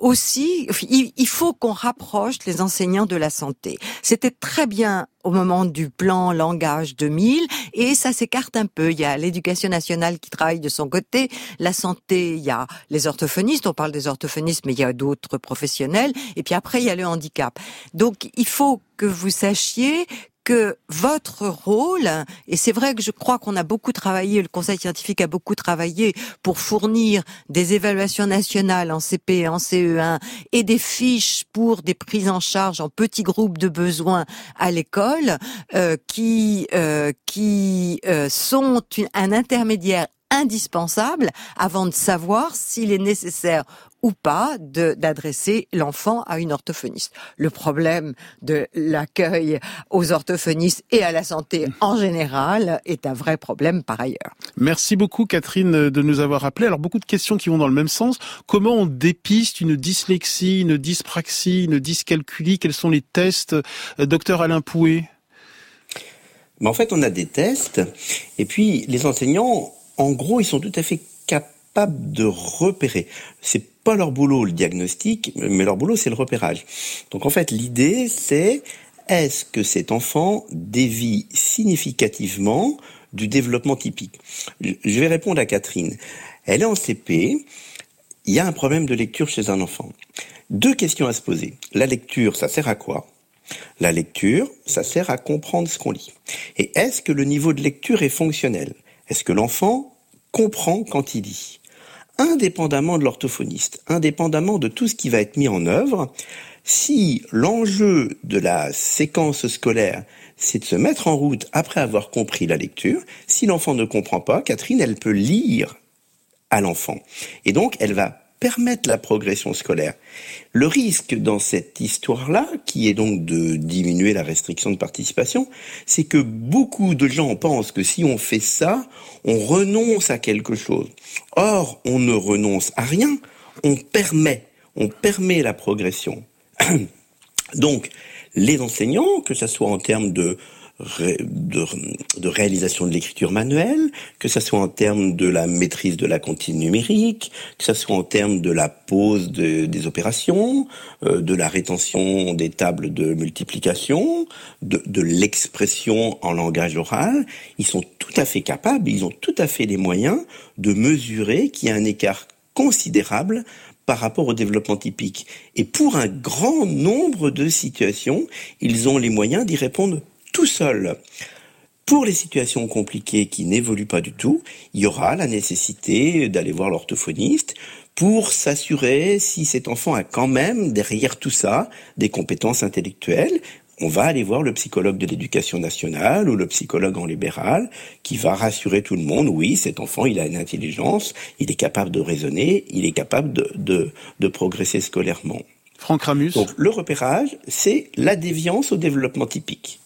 aussi il, il faut qu'on rapproche les enseignants de la santé. C'était très bien au moment du plan langage 2000 et ça s'écarte un peu. Il y a l'éducation nationale qui travaille de son côté, la santé, il y a les orthophonistes, on parle des orthophonistes, mais il y a d'autres professionnels. Et puis après, il y a le handicap. Donc, il faut que vous sachiez que votre rôle, et c'est vrai que je crois qu'on a beaucoup travaillé, le Conseil scientifique a beaucoup travaillé pour fournir des évaluations nationales en CP en CE1 et des fiches pour des prises en charge en petits groupes de besoins à l'école, euh, qui euh, qui euh, sont un intermédiaire indispensable avant de savoir s'il est nécessaire ou pas d'adresser l'enfant à une orthophoniste. Le problème de l'accueil aux orthophonistes et à la santé en général est un vrai problème par ailleurs. Merci beaucoup Catherine de nous avoir rappelé. Alors beaucoup de questions qui vont dans le même sens. Comment on dépiste une dyslexie, une dyspraxie, une dyscalculie? Quels sont les tests euh, Docteur Alain Pouet? Mais en fait, on a des tests, et puis les enseignants en gros, ils sont tout à fait capables de repérer. C'est pas leur boulot le diagnostic, mais leur boulot c'est le repérage. Donc en fait, l'idée c'est est-ce que cet enfant dévie significativement du développement typique? Je vais répondre à Catherine. Elle est en CP, il y a un problème de lecture chez un enfant. Deux questions à se poser. La lecture, ça sert à quoi? La lecture, ça sert à comprendre ce qu'on lit. Et est-ce que le niveau de lecture est fonctionnel? Est-ce que l'enfant comprend quand il lit Indépendamment de l'orthophoniste, indépendamment de tout ce qui va être mis en œuvre, si l'enjeu de la séquence scolaire, c'est de se mettre en route après avoir compris la lecture, si l'enfant ne comprend pas, Catherine, elle peut lire à l'enfant. Et donc, elle va permettre la progression scolaire. Le risque dans cette histoire-là, qui est donc de diminuer la restriction de participation, c'est que beaucoup de gens pensent que si on fait ça, on renonce à quelque chose. Or, on ne renonce à rien, on permet, on permet la progression. Donc, les enseignants, que ce soit en termes de de, réalisation de l'écriture manuelle, que ce soit en termes de la maîtrise de la comptine numérique, que ce soit en termes de la pose des opérations, euh, de la rétention des tables de multiplication, de, de l'expression en langage oral, ils sont tout à fait capables, ils ont tout à fait les moyens de mesurer qu'il y a un écart considérable par rapport au développement typique. Et pour un grand nombre de situations, ils ont les moyens d'y répondre tout seul. Pour les situations compliquées qui n'évoluent pas du tout, il y aura la nécessité d'aller voir l'orthophoniste pour s'assurer si cet enfant a quand même derrière tout ça des compétences intellectuelles. On va aller voir le psychologue de l'éducation nationale ou le psychologue en libéral qui va rassurer tout le monde, oui, cet enfant, il a une intelligence, il est capable de raisonner, il est capable de, de, progresser scolairement. Franck Ramus. Donc le repérage, c'est la déviance au développement typique.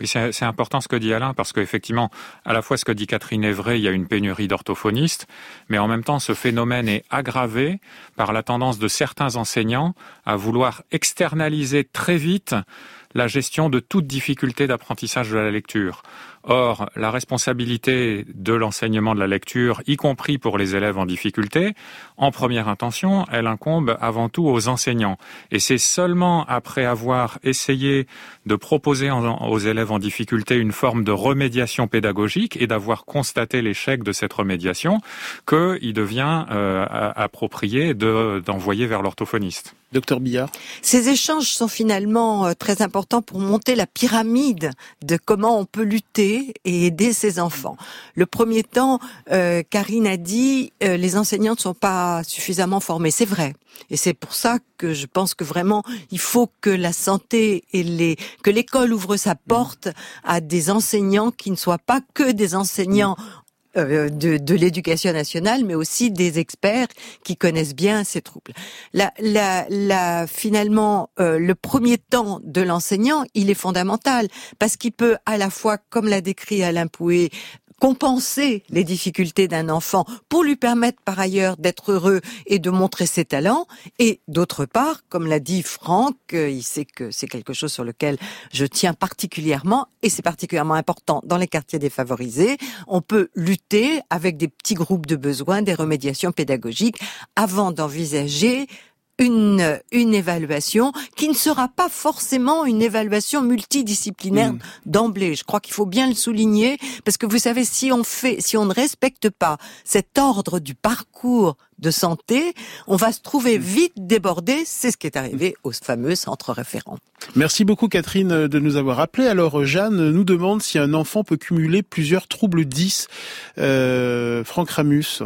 Oui, c'est important ce que dit Alain, parce qu'effectivement, à la fois ce que dit Catherine est vrai, il y a une pénurie d'orthophonistes, mais en même temps, ce phénomène est aggravé par la tendance de certains enseignants à vouloir externaliser très vite la gestion de toute difficulté d'apprentissage de la lecture. Or, la responsabilité de l'enseignement de la lecture, y compris pour les élèves en difficulté, en première intention, elle incombe avant tout aux enseignants. Et c'est seulement après avoir essayé de proposer aux élèves en difficulté une forme de remédiation pédagogique et d'avoir constaté l'échec de cette remédiation qu'il devient euh, approprié d'envoyer vers l'orthophoniste. Docteur Billard. Ces échanges sont finalement euh, très importants pour monter la pyramide de comment on peut lutter et aider ses enfants. Le premier temps, euh, Karine a dit, euh, les enseignants ne sont pas suffisamment formés. C'est vrai. Et c'est pour ça que je pense que vraiment, il faut que la santé et les, que l'école ouvre sa porte à des enseignants qui ne soient pas que des enseignants euh, de, de l'éducation nationale, mais aussi des experts qui connaissent bien ces troubles. La, la, la, finalement, euh, le premier temps de l'enseignant, il est fondamental parce qu'il peut à la fois, comme l'a décrit Alain Pouet, compenser les difficultés d'un enfant pour lui permettre par ailleurs d'être heureux et de montrer ses talents. Et d'autre part, comme l'a dit Franck, euh, il sait que c'est quelque chose sur lequel je tiens particulièrement et c'est particulièrement important dans les quartiers défavorisés. On peut lutter avec des petits groupes de besoins, des remédiations pédagogiques avant d'envisager une, une évaluation qui ne sera pas forcément une évaluation multidisciplinaire d'emblée. Je crois qu'il faut bien le souligner parce que vous savez, si on fait, si on ne respecte pas cet ordre du parcours de santé, on va se trouver vite débordé. C'est ce qui est arrivé au fameux centre référent. Merci beaucoup Catherine de nous avoir appelé. Alors Jeanne nous demande si un enfant peut cumuler plusieurs troubles 10. Euh, Franck Ramus.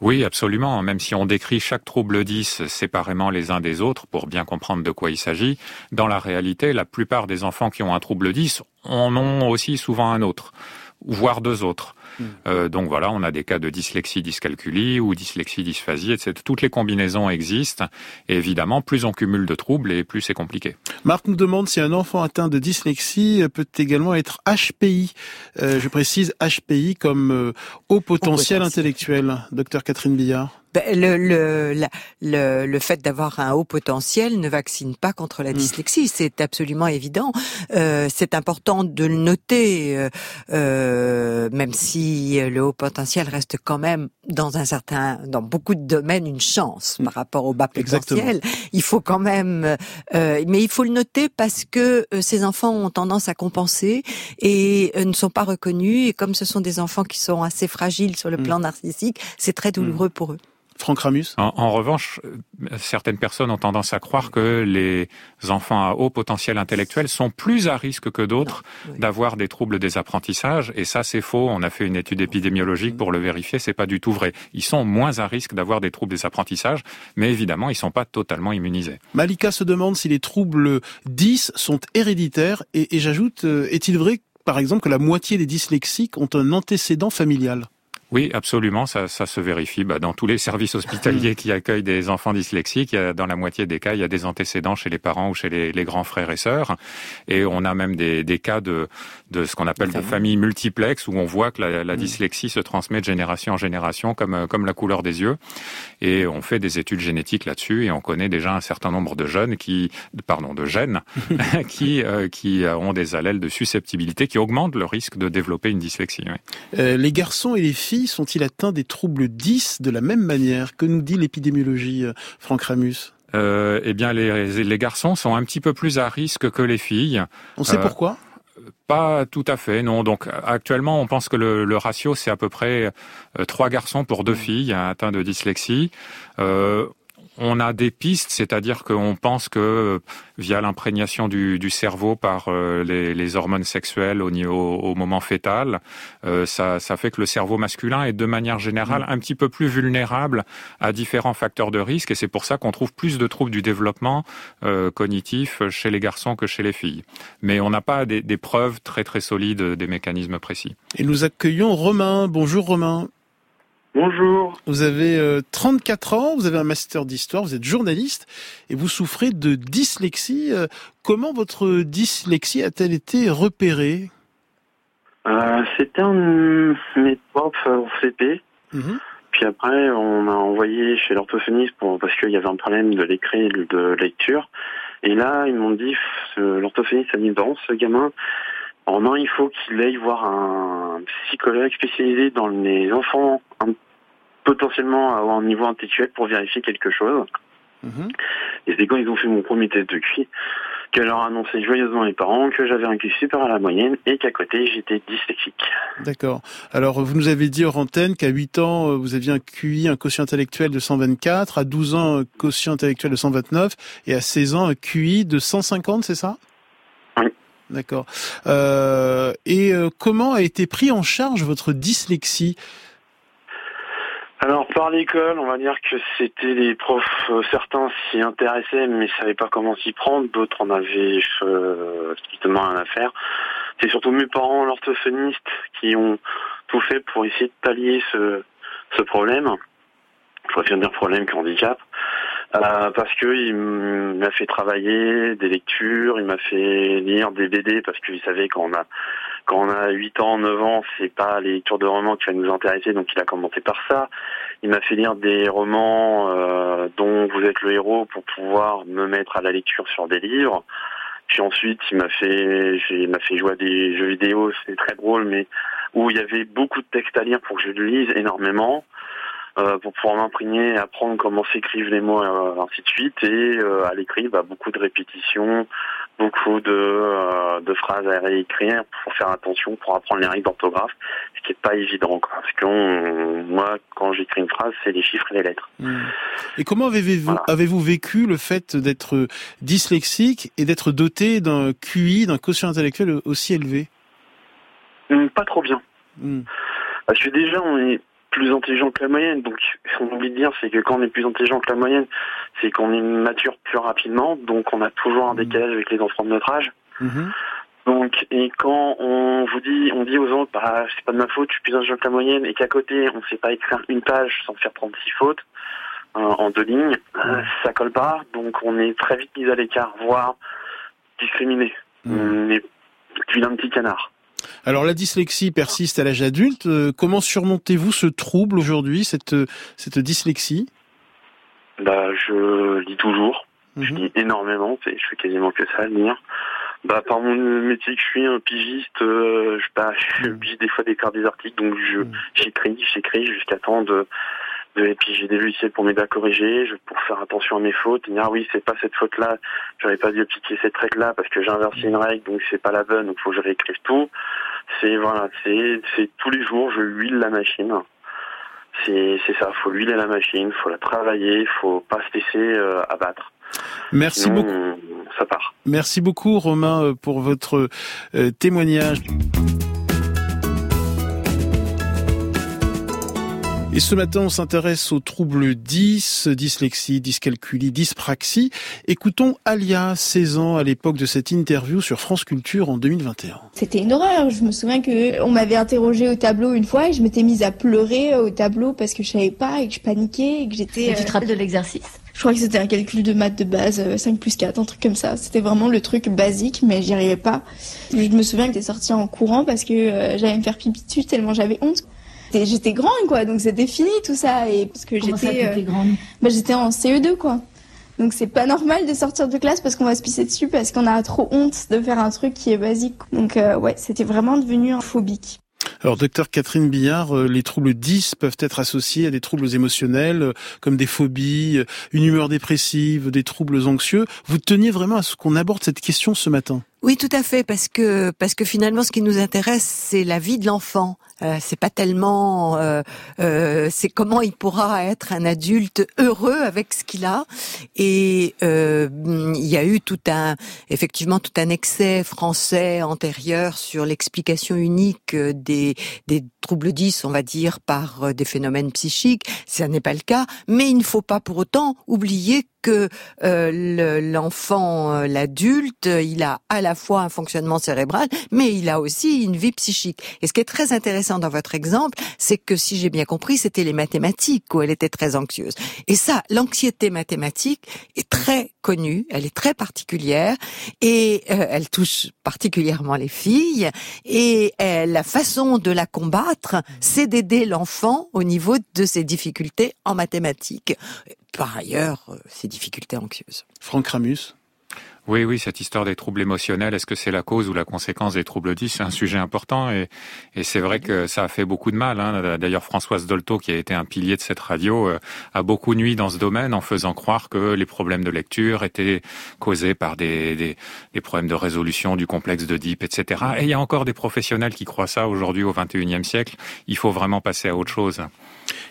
Oui, absolument. Même si on décrit chaque trouble 10 séparément les uns des autres pour bien comprendre de quoi il s'agit, dans la réalité, la plupart des enfants qui ont un trouble 10 en ont aussi souvent un autre, voire deux autres. Euh, donc voilà, on a des cas de dyslexie dyscalculie ou dyslexie dysphasie, etc. Toutes les combinaisons existent. Et évidemment, plus on cumule de troubles et plus c'est compliqué. Marc nous demande si un enfant atteint de dyslexie peut également être HPI. Euh, je précise HPI comme euh, haut potentiel potentiel. intellectuel. Docteur Catherine Billard. Ben, le, le, la- le, le fait d'avoir un haut potentiel ne vaccine pas contre la dyslexie, c'est absolument évident. Euh, c'est important de le noter, euh, euh, même si le haut potentiel reste quand même dans un certain, dans beaucoup de domaines une chance par rapport au bas Exactement. potentiel. Il faut quand même, euh, mais il faut le noter parce que euh, ces enfants ont tendance à compenser et euh, ne sont pas reconnus. Et comme ce sont des enfants qui sont assez fragiles sur le Mm. plan narcissique, c'est très douloureux pour eux. Franck Ramus? En, en revanche, certaines personnes ont tendance à croire que les enfants à haut potentiel intellectuel sont plus à risque que d'autres Oui. d'avoir des troubles des apprentissages. Et ça, c'est faux. On a fait une étude épidémiologique pour le vérifier. C'est pas du tout vrai. Ils sont moins à risque d'avoir des troubles des apprentissages, mais évidemment, ils sont pas totalement immunisés. Malika se demande si les troubles 10 sont héréditaires. Et, et j'ajoute, euh, est-il vrai, par exemple, que la moitié des dyslexiques ont un antécédent familial? Oui, absolument, ça, ça se vérifie bah, dans tous les services hospitaliers qui accueillent des enfants dyslexiques. il y a- dans la moitié des cas, il y a des antécédents chez les parents ou chez les, les grands frères et sœurs. Et on a même des, des cas de, de ce qu'on appelle de familles multiplexes où on voit que la, la dyslexie se transmet de génération en génération comme, euh, comme la couleur des yeux. Et on fait des études génétiques là-dessus et on connaît déjà un certain nombre de jeunes qui, pardon, de gènes qui, euh, qui euh, ont des allèles de susceptibilité qui augmentent le risque de développer une dyslexie. oui. Euh, Les garçons et les filles sont-ils atteints des troubles 10 de la même manière Que nous dit l'épidémiologie, euh, Franck Ramus? Euh, eh bien, les, les garçons sont un petit peu plus à risque que les filles. On sait Euh, pourquoi? Pas tout à fait, non. Donc actuellement, on pense que le, le ratio, c'est à peu près euh, trois garçons pour deux filles atteints de dyslexie. Euh, on a des pistes, c'est-à-dire qu'on pense que euh, via l'imprégnation du, du cerveau par euh, les, les hormones sexuelles au, niveau, au moment fœtal, euh, ça, ça fait que le cerveau masculin est de manière générale un petit peu plus vulnérable à différents facteurs de risque, et c'est pour ça qu'on trouve plus de troubles du développement euh, cognitif chez les garçons que chez les filles. Mais on n'a pas des, des preuves très très solides des mécanismes précis. Et nous accueillons Romain. Bonjour Romain. Bonjour. Vous avez euh, 34 ans, vous avez un master d'histoire, vous êtes journaliste et vous souffrez de dyslexie. Euh, Comment votre dyslexie a-t-elle été repérée? Euh, C'était un mes profs au CP. Mhm. Puis après, on m'a envoyé chez l'orthophoniste pour parce qu'il y avait un problème de l'écrit et de lecture. Et là, ils m'ont dit, l'orthophoniste a dit, bon, ce gamin, en un, il faut qu'il aille voir un psychologue spécialisé dans les enfants un- potentiellement à un niveau intellectuel pour vérifier quelque chose. Mhm. Et c'est quand ils ont fait mon premier test de QI qu'elle leur a annoncé joyeusement les parents que j'avais un QI supérieur à la moyenne et qu'à côté j'étais dyslexique. D'accord. Alors, vous nous avez dit hors antenne qu'à 8 ans, euh, vous aviez un QI, un quotient intellectuel de 124, à 12 ans, un quotient intellectuel de 129, et à 16 ans, un QI de 150, c'est ça? D'accord. Euh, et euh, comment a été pris en charge votre dyslexie? Alors par l'école, on va dire que c'était les profs, euh, certains s'y intéressaient mais savaient pas comment s'y prendre, d'autres en avaient euh, strictement rien à faire. C'est surtout mes parents, l'orthophoniste, qui ont tout fait pour essayer de pallier ce, problème. Je préfère dire problème qu'handicap. Euh, parce que il m'a fait travailler des lectures, il m'a fait lire des BD parce qu'il savait qu'on a quand on a 8 ans, 9 ans, c'est pas les lectures de romans qui va nous intéresser, donc il a commencé par ça. Il m'a fait lire des romans euh, dont vous êtes le héros pour pouvoir me mettre à la lecture sur des livres. Puis ensuite, il m'a fait, il m'a fait jouer à des jeux vidéo, c'est très drôle, mais où il y avait beaucoup de textes à lire pour que je le lise énormément. Euh, pour pouvoir m'imprégner, apprendre comment s'écrivent les mots, euh, ainsi de suite. Et euh, à l'écrit, bah, beaucoup de répétitions, beaucoup de, euh, de phrases à réécrire pour faire attention, pour apprendre les règles d'orthographe, ce qui est pas évident. Quoi. Parce que on- moi, quand j'écris une phrase, c'est les chiffres et les lettres. Et comment avez-vous avez-vous vécu le fait d'être dyslexique et d'être doté d'un QI, d'un quotient intellectuel aussi élevé? Hum, Pas trop bien. Hmm. Parce que déjà, on est plus intelligent que la moyenne. Donc, ce qu'on oublie de dire, c'est que quand on est plus intelligent que la moyenne, c'est qu'on est mature plus rapidement. Donc, on a toujours un décalage avec les enfants de notre âge. Mhm. Donc, et quand on vous dit, on dit aux autres, bah, c'est pas de ma faute, je suis plus intelligent que la moyenne, et qu'à côté, on sait pas écrire une page sans faire 36 fautes, euh, en deux lignes, euh, ça colle pas. Donc, on est très vite mis à l'écart, voire discriminé. On est d'un petit canard. Alors la dyslexie persiste à l'âge adulte. Euh, Comment surmontez-vous ce trouble aujourd'hui, cette, cette dyslexie? Bah, je lis toujours. Mhm. Je lis énormément. Je fais quasiment que ça, lire. Bah, par mon métier que je suis, un pigiste, euh, je, bah, je pige des fois des cartes des articles, donc je, j'écris, j'écris jusqu'à temps de, et puis j'ai des logiciels pour m'aider à corriger, pour faire attention à mes fautes, et dire, ah oui, c'est pas cette faute-là, j'aurais pas dû appliquer cette règle-là parce que j'ai inversé une règle, donc c'est pas la bonne, donc faut que je réécrive tout. C'est, voilà, c'est, tous les jours, je huile la machine. C'est, ça, faut huiler la machine, faut la travailler, faut pas se laisser euh, abattre. Merci Sinon, beaucoup. ça part. Merci beaucoup Romain euh, pour votre euh, témoignage. Et ce matin, on s'intéresse aux troubles 10, dyslexie, dyscalculie, dyspraxie. Écoutons Alia, 16 ans, à l'époque de cette interview sur France Culture en 2021. C'était une horreur. Je me souviens que on m'avait interrogé au tableau une fois et je m'étais mise à pleurer euh, au tableau parce que je savais pas et que je paniquais et que j'étais. Et tu te rappelles de l'exercice? Je crois que c'était un calcul de maths de base, euh, 5 plus 4, un truc comme ça. C'était vraiment le truc basique, mais j'y arrivais pas. Je me souviens que j'étais sortie en courant parce que euh, j'allais me faire pipi dessus tellement j'avais honte. J'étais grande, quoi, donc c'était fini tout ça. Et parce que Comment ça, j'étais. grande? bah, j'étais en CE2, quoi. Donc c'est pas normal de sortir de classe parce qu'on va se pisser dessus, parce qu'on a trop honte de faire un truc qui est basique. Donc euh, ouais, c'était vraiment devenu un phobique. Alors, docteur Catherine Billard, euh, les troubles 10 peuvent être associés à des troubles émotionnels, euh, comme des phobies, euh, une humeur dépressive, des troubles anxieux. Vous teniez vraiment à ce qu'on aborde cette question ce matin? Oui, tout à fait, parce que parce que finalement, ce qui nous intéresse, c'est la vie de l'enfant. Euh, c'est pas tellement, euh, euh, c'est comment il pourra être un adulte heureux avec ce qu'il a. Et euh, il y a eu tout un, effectivement, tout un excès français antérieur sur l'explication unique euh, des des troubles 10, on va dire, par des phénomènes psychiques. Ça n'est pas le cas, mais il ne faut pas pour autant oublier que euh, le- l'enfant, l'adulte, il a à la fois un fonctionnement cérébral, mais il a aussi une vie psychique. Et ce qui est très intéressant dans votre exemple, c'est que si j'ai bien compris, c'était les mathématiques où elle était très anxieuse. Et ça, l'anxiété mathématique est très connue, elle est très particulière et euh, elle touche particulièrement les filles. Et euh, la façon de la combattre, c'est d'aider l'enfant au niveau de ses difficultés en mathématiques. Par ailleurs, euh, ses difficultés anxieuses. Franck Ramus Oui, oui, cette histoire des troubles émotionnels, est-ce que c'est la cause ou la conséquence des troubles 10 C'est un sujet important et, et c'est vrai que ça a fait beaucoup de mal. Hein. D'ailleurs, Françoise Dolto, qui a été un pilier de cette radio, euh, a beaucoup nuit dans ce domaine en faisant croire que les problèmes de lecture étaient causés par des, des, des problèmes de résolution du complexe d'Oedipe, etc. Et il y a encore des professionnels qui croient ça aujourd'hui au 21e siècle. Il faut vraiment passer à autre chose.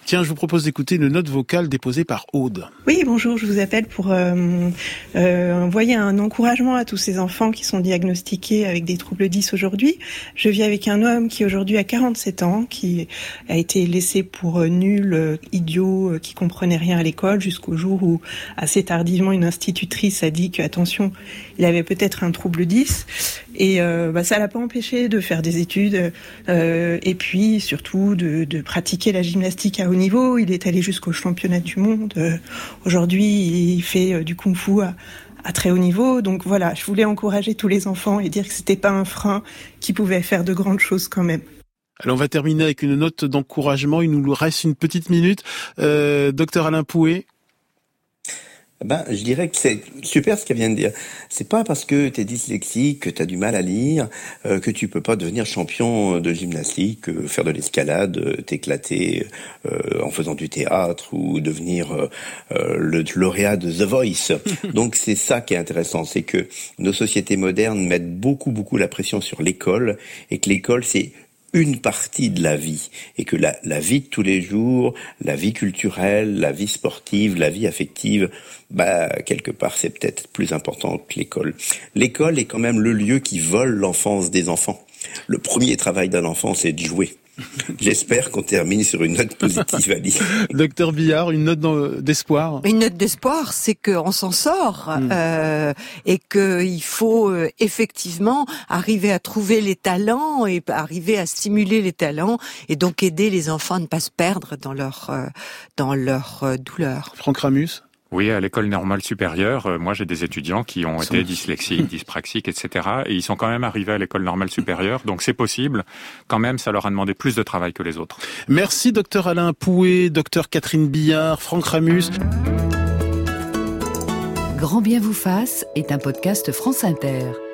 Tiens, je vous propose d'écouter une note vocale déposée par Aude. Oui, bonjour, je vous appelle pour euh, euh, envoyer un encouragement à tous ces enfants qui sont diagnostiqués avec des troubles 10 aujourd'hui. Je vis avec un homme qui aujourd'hui a 47 ans, qui a été laissé pour euh, nul, euh, idiot, euh, qui comprenait rien à l'école jusqu'au jour où, assez tardivement, une institutrice a dit que, attention, il avait peut-être un trouble 10. Et euh, bah, ça l'a pas empêché de faire des études euh, et puis surtout de, pratiquer la gymnastique à haut niveau. Il est allé jusqu'au championnat du monde. Euh, Aujourd'hui, il fait euh, du kung-fu à, à très haut niveau. Donc voilà, je voulais encourager tous les enfants et dire que c'était pas un frein, qui pouvait faire de grandes choses quand même. Alors, on va terminer avec une note d'encouragement. Il nous reste une petite minute. Docteur Alain Pouet. Ben, je dirais que c'est super ce qu'elle vient de dire. C'est pas parce que tu es dyslexique, que tu as du mal à lire, euh, que tu peux pas devenir champion de gymnastique, euh, faire de l'escalade, euh, t'éclater en faisant du théâtre ou devenir le lauréat de The Voice. Donc c'est ça qui est intéressant, c'est que nos sociétés modernes mettent beaucoup beaucoup la pression sur l'école et que l'école c'est une partie de la vie et que la, vie de tous les jours, la vie culturelle, la vie sportive, la vie affective, bah quelque part c'est peut-être plus important que l'école. L'école est quand même le lieu qui vole l'enfance des enfants. Le premier travail d'un enfant, c'est de jouer. J'espère qu'on termine sur une note positive, Ali. Docteur Billard, une note d'espoir? Une note d'espoir, c'est qu'on s'en sort hmm. euh, et qu'il faut euh, effectivement arriver à trouver les talents et arriver à stimuler les talents et donc aider les enfants à ne pas se perdre dans leur euh, dans leur euh, douleur. Franck Ramus? Oui, à l'école normale supérieure, euh, moi j'ai des étudiants qui ont été dyslexiques, dyspraxiques, etc. Et ils sont quand même arrivés à l'école normale supérieure, donc c'est possible. Quand même, ça leur a demandé plus de travail que les autres. Merci docteur Alain Pouet, docteur Catherine Billard, Franck Ramus. Grand bien vous fasse est un podcast France Inter.